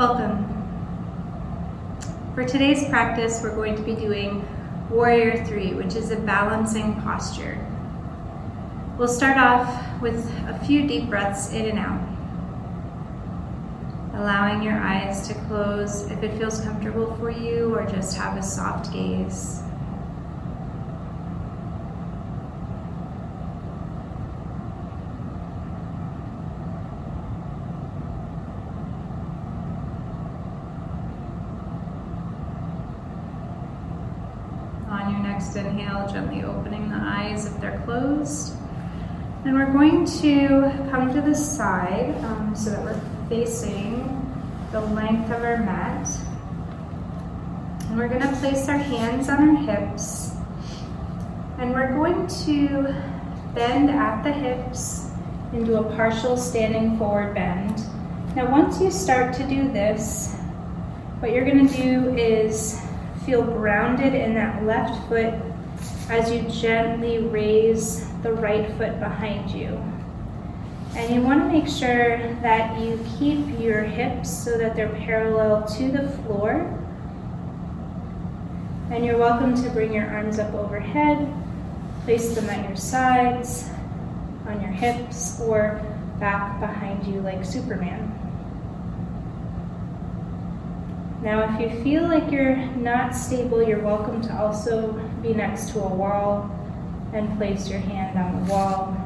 Welcome. For today's practice, we're going to be doing Warrior Three, which is a balancing posture. We'll start off with a few deep breaths in and out, allowing your eyes to close if it feels comfortable for you, or just have a soft gaze. On your next inhale, gently opening the eyes if they're closed. And we're going to come to the side um, so that we're facing the length of our mat. And we're going to place our hands on our hips. And we're going to bend at the hips into a partial standing forward bend. Now, once you start to do this, what you're going to do is feel grounded in that left foot as you gently raise the right foot behind you. And you want to make sure that you keep your hips so that they're parallel to the floor. And you're welcome to bring your arms up overhead, place them at your sides, on your hips, or back behind you like Superman. Now, if you feel like you're not stable, you're welcome to also be next to a wall and place your hand on the wall.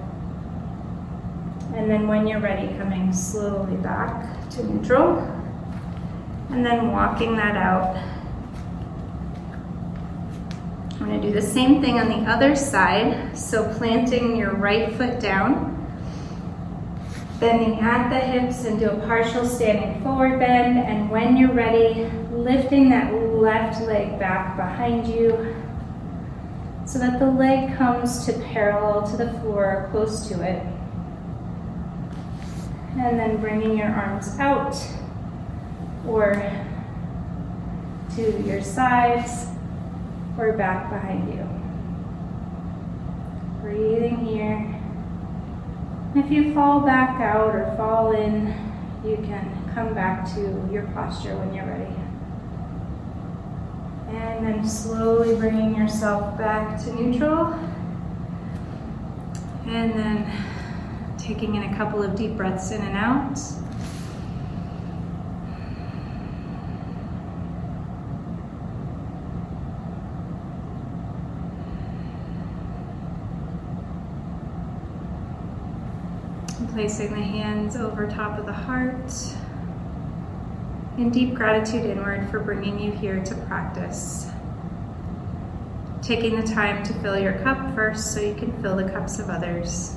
And then, when you're ready, coming slowly back to neutral, and then walking that out. I'm going to do the same thing on the other side. So, planting your right foot down bending at the hips and do a partial standing forward bend. And when you're ready, lifting that left leg back behind you so that the leg comes to parallel to the floor, close to it. And then bringing your arms out or to your sides or back behind you. Breathing here. If you fall back out or fall in, you can come back to your posture when you're ready. And then slowly bringing yourself back to neutral. And then taking in a couple of deep breaths in and out. Placing the hands over top of the heart. In deep gratitude inward for bringing you here to practice. Taking the time to fill your cup first so you can fill the cups of others.